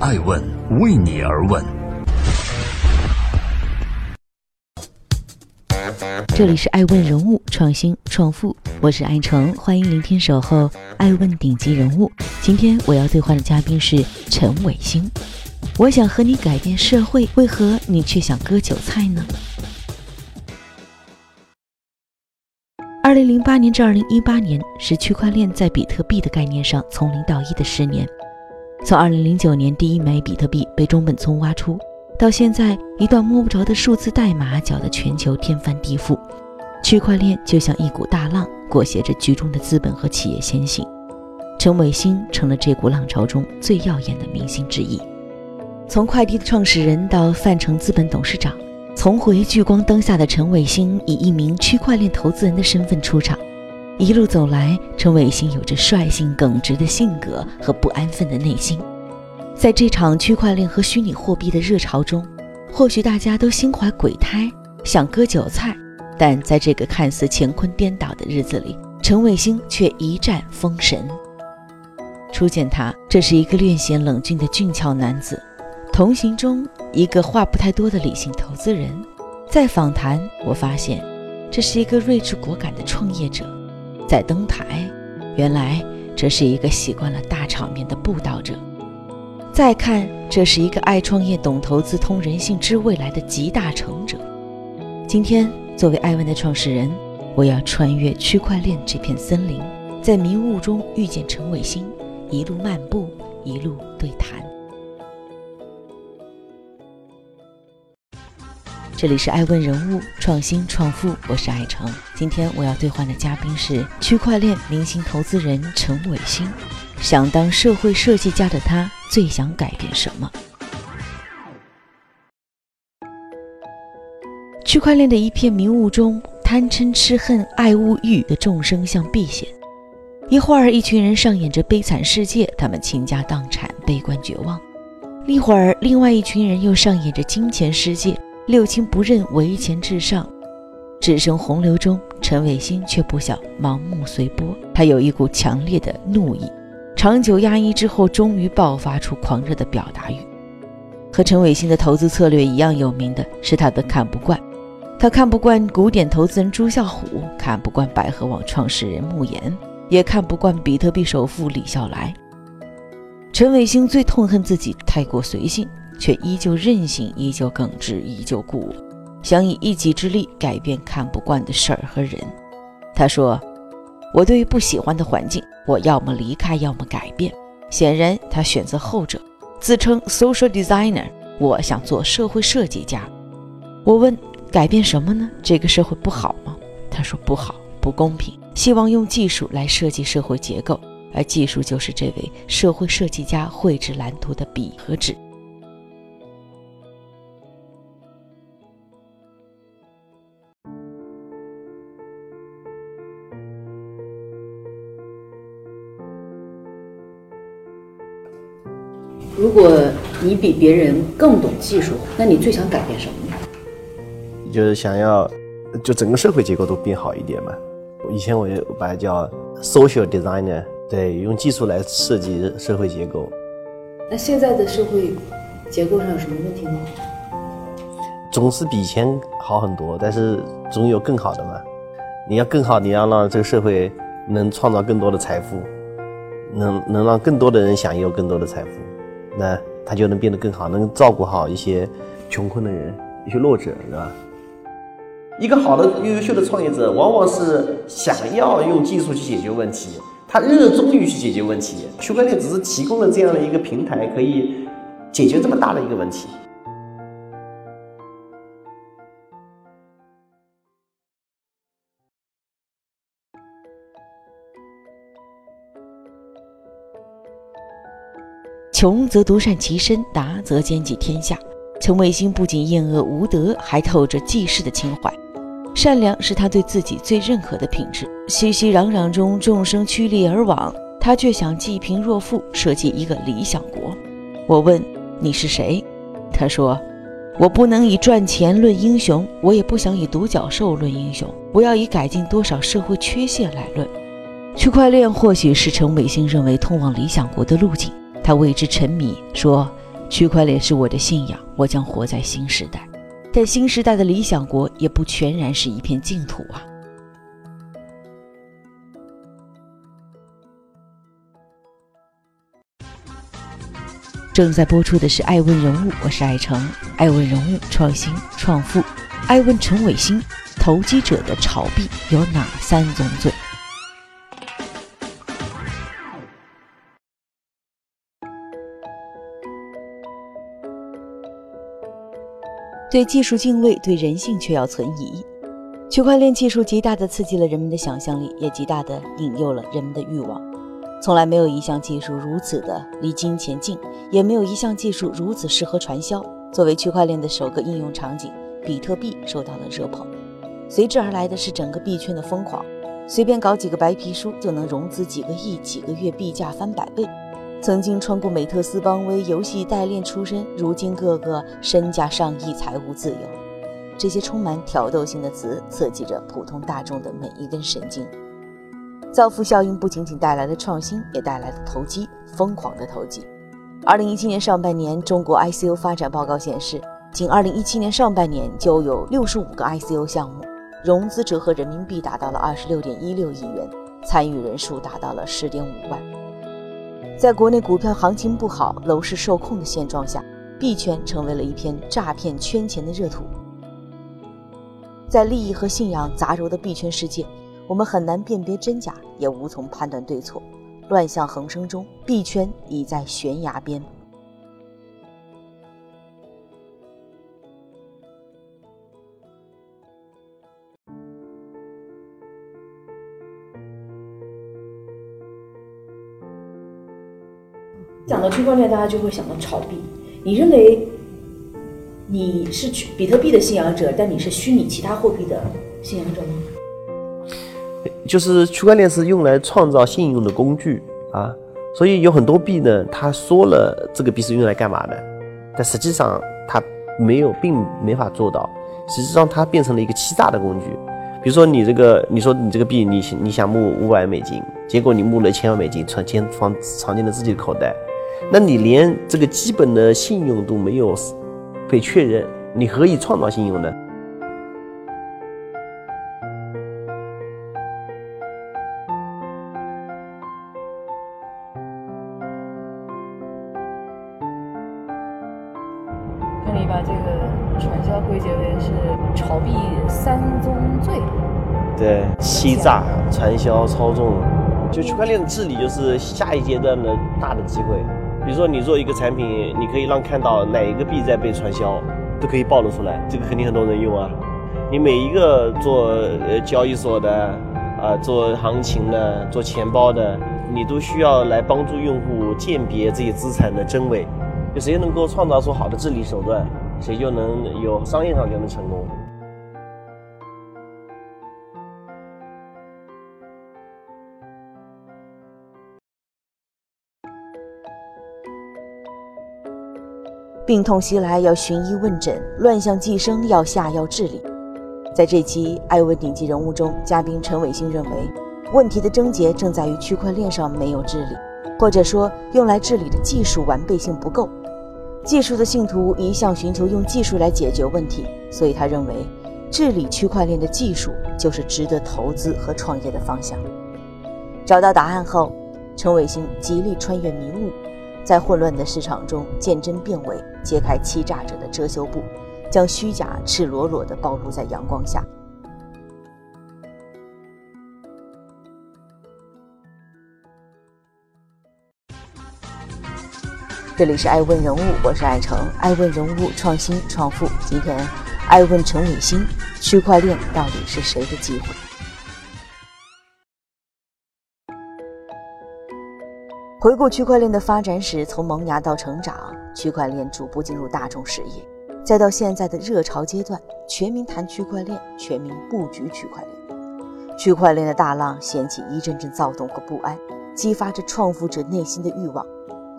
爱问为你而问。这里是爱问人物创新创富，我是爱成，欢迎聆听守候爱问顶级人物。今天我要对话的嘉宾是陈伟星。我想和你改变社会，为何你却想割韭菜呢？二零零八年至二零一八年是区块链在比特币的概念上从零到一的十年。从二零零九年第一枚比特币被中本聪挖出，到现在一段摸不着的数字代码搅得全球天翻地覆，区块链就像一股大浪，裹挟着局中的资本和企业先行。陈伟星成了这股浪潮中最耀眼的明星之一。从快递的创始人到泛城资本董事长。重回聚光灯下的陈伟星以一名区块链投资人的身份出场，一路走来，陈伟星有着率性耿直的性格和不安分的内心。在这场区块链和虚拟货币的热潮中，或许大家都心怀鬼胎，想割韭菜，但在这个看似乾坤颠倒的日子里，陈伟星却一战封神。初见他，这是一个略显冷峻的俊俏男子。同行中，一个话不太多的理性投资人，在访谈，我发现这是一个睿智果敢的创业者；在登台，原来这是一个习惯了大场面的布道者；再看，这是一个爱创业、懂投资、通人性、知未来的集大成者。今天，作为艾文的创始人，我要穿越区块链这片森林，在迷雾中遇见陈伟星，一路漫步，一路对谈。这里是爱问人物创新创富，我是爱成。今天我要对话的嘉宾是区块链明星投资人陈伟星。想当社会设计家的他，最想改变什么？区块链的一片迷雾中，贪嗔痴恨爱物欲的众生像避险。一会儿，一群人上演着悲惨世界，他们倾家荡产，悲观绝望；一会儿，另外一群人又上演着金钱世界。六亲不认，唯钱至上。置身洪流中，陈伟星却不想盲目随波。他有一股强烈的怒意，长久压抑之后，终于爆发出狂热的表达欲。和陈伟星的投资策略一样有名的是他的看不惯。他看不惯古典投资人朱啸虎，看不惯百合网创始人穆言，也看不惯比特币首富李笑来。陈伟星最痛恨自己太过随性。却依旧任性，依旧耿直，依旧固我，想以一己之力改变看不惯的事儿和人。他说：“我对于不喜欢的环境，我要么离开，要么改变。”显然，他选择后者，自称 social designer。我想做社会设计家。我问：“改变什么呢？这个社会不好吗？”他说：“不好，不公平。希望用技术来设计社会结构，而技术就是这位社会设计家绘制蓝图的笔和纸。”如果你比别人更懂技术，那你最想改变什么呢？就是想要，就整个社会结构都变好一点嘛。以前我也把它叫 social designer，对，用技术来设计社会结构。那现在的社会结构上有什么问题吗？总是比以前好很多，但是总有更好的嘛。你要更好，你要让这个社会能创造更多的财富，能能让更多的人享有更多的财富。那他就能变得更好，能照顾好一些穷困的人，一些弱者，是吧？一个好的、优秀的创业者，往往是想要用技术去解决问题，他热衷于去解决问题。区块链只是提供了这样的一个平台，可以解决这么大的一个问题。穷则独善其身，达则兼济天下。陈伟星不仅厌恶无德，还透着济世的情怀。善良是他对自己最认可的品质。熙熙攘攘中，众生趋利而往，他却想济贫若富，设计一个理想国。我问你是谁？他说：“我不能以赚钱论英雄，我也不想以独角兽论英雄，我要以改进多少社会缺陷来论。区块链或许是陈伟星认为通往理想国的路径。”他为之沉迷，说：“区块链是我的信仰，我将活在新时代。但新时代的理想国也不全然是一片净土啊。正在播出的是《爱问人物》，我是爱成。爱问人物，创新创富。爱问陈伟星，投机者的炒币有哪三宗罪？对技术敬畏，对人性却要存疑。区块链技术极大地刺激了人们的想象力，也极大地引诱了人们的欲望。从来没有一项技术如此的离金钱近，也没有一项技术如此适合传销。作为区块链的首个应用场景，比特币受到了热捧，随之而来的是整个币圈的疯狂。随便搞几个白皮书就能融资几个亿，几个月币价翻百倍。曾经穿过美特斯邦威游戏代练出身，如今个个身价上亿，财务自由。这些充满挑逗性的词刺激着普通大众的每一根神经。造富效应不仅仅带来了创新，也带来了投机，疯狂的投机。二零一七年上半年，中国 ICO 发展报告显示，仅二零一七年上半年就有六十五个 ICO 项目，融资折合人民币达到了二十六点一六亿元，参与人数达到了十点五万。在国内股票行情不好、楼市受控的现状下，币圈成为了一片诈骗圈钱的热土。在利益和信仰杂糅的币圈世界。我们很难辨别真假，也无从判断对错。乱象横生中，币圈已在悬崖边。讲到区块链，大家就会想到炒币。你认为你是去比特币的信仰者，但你是虚拟其他货币的信仰者吗？就是区块链是用来创造信用的工具啊，所以有很多币呢，他说了这个币是用来干嘛的，但实际上它没有，并没法做到。实际上它变成了一个欺诈的工具。比如说你这个，你说你这个币，你你想募五百美金，结果你募了一千万美金，藏进放藏进了自己的口袋，那你连这个基本的信用都没有被确认，你何以创造信用呢？那你把这个传销归结为是炒币三宗罪，对，欺诈、传销、操纵，就区块链的治理就是下一阶段的大的机会。比如说，你做一个产品，你可以让看到哪一个币在被传销，都可以暴露出来，这个肯定很多人用啊。你每一个做呃交易所的，啊，做行情的，做钱包的，你都需要来帮助用户鉴别这些资产的真伪。就谁能够创造出好的治理手段，谁就能有商业上就能成功。病痛袭来要寻医问诊，乱象寄生要下药治理。在这期艾问顶级人物中，嘉宾陈伟星认为，问题的症结正在于区块链上没有治理，或者说用来治理的技术完备性不够。技术的信徒一向寻求用技术来解决问题，所以他认为，治理区块链的技术就是值得投资和创业的方向。找到答案后，陈伟星极力穿越迷雾，在混乱的市场中见真辨伪，揭开欺诈者的遮羞布，将虚假赤裸裸地暴露在阳光下。这里是爱问人物，我是爱成。爱问人物，创新创富。今天，爱问陈伟星：区块链到底是谁的机会？回顾区块链的发展史，从萌芽到成长，区块链逐步进入大众视野，再到现在的热潮阶段，全民谈区块链，全民布局区块链。区块链的大浪掀起一阵阵躁动和不安，激发着创富者内心的欲望。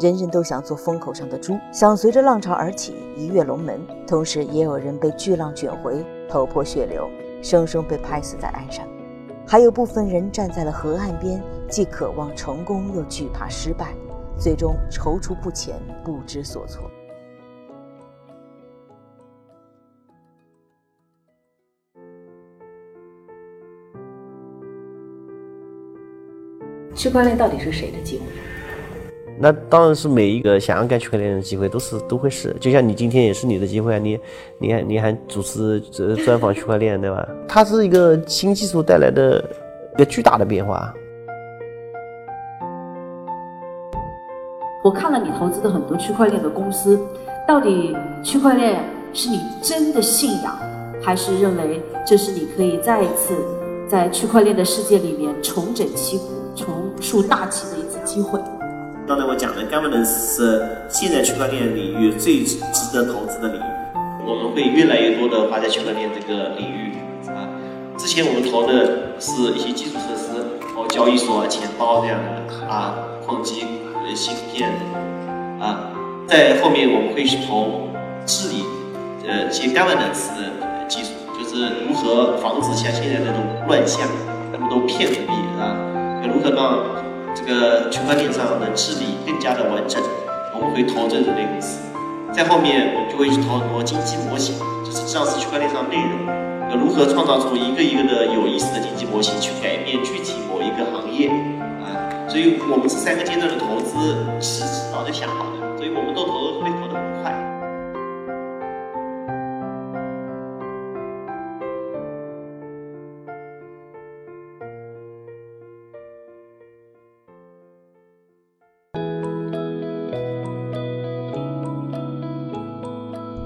人人都想做风口上的猪，想随着浪潮而起，一跃龙门。同时，也有人被巨浪卷回，头破血流，生生被拍死在岸上。还有部分人站在了河岸边既渴望成功又惧怕失败最终踌躇不前不知所措。区块链到底是谁的机会那当然是每一个想要干区块链的机会都是都会是，就像你今天也是你的机会啊，你你还你还主持这专访区块链对吧？它是一个新技术带来的一个巨大的变化。我看了你投资的很多区块链的公司，到底区块链是你真的信仰，还是认为这是你可以再一次在区块链的世界里面重整旗鼓、重树大旗的一次机会？刚才我讲的 governance 是现在区块链领域最值得投资的领域，我们会越来越多的花在区块链这个领域啊。之前我们投的是一些基础设施，包括交易所、钱包这样的啊，矿机、芯片啊。在后面我们会去投治理呃一些 governance 的技术，就是如何防止像现在那种乱象，那么多骗子币啊，如何让这个区块链上的治理更加的完整，我们会投这种类公司。在后面，我们就会去投很多经济模型，就是上次区块链上内容，要如何创造出一个一个的有意思的经济模型，去改变具体某一个行业啊。所以我们这三个阶段的投资是早就想好的，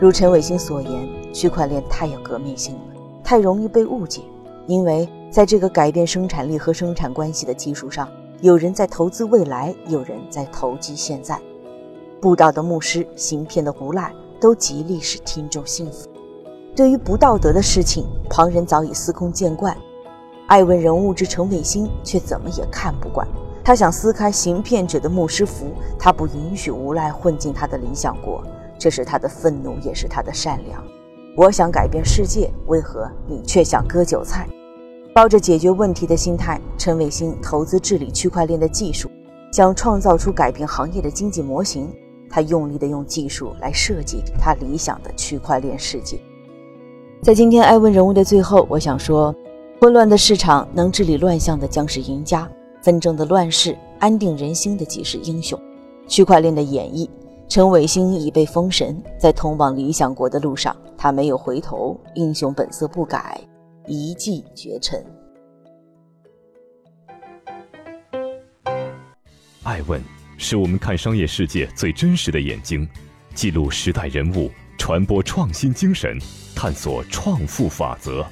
如陈伟星所言，区块链太有革命性了，太容易被误解。因为在这个改变生产力和生产关系的基础上，有人在投资未来，有人在投机现在。布道的牧师、行骗的无赖，都极力使听众信服。对于不道德的事情，旁人早已司空见惯。爱问人物之陈伟星却怎么也看不惯。他想撕开行骗者的牧师服，他不允许无赖混进他的理想国。这是他的愤怒，也是他的善良。我想改变世界，为何你却想割韭菜？抱着解决问题的心态，陈伟星投资治理区块链的技术，想创造出改变行业的经济模型。他用力地用技术来设计他理想的区块链世界。在今天艾问人物的最后，我想说：混乱的市场能治理乱象的将是赢家，纷争的乱世安定人心的即是英雄。区块链的演绎。陈伟星已被封神，在通往理想国的路上，他没有回头，英雄本色不改，一骑绝尘。爱问是我们看商业世界最真实的眼睛，记录时代人物，传播创新精神，探索创富法则。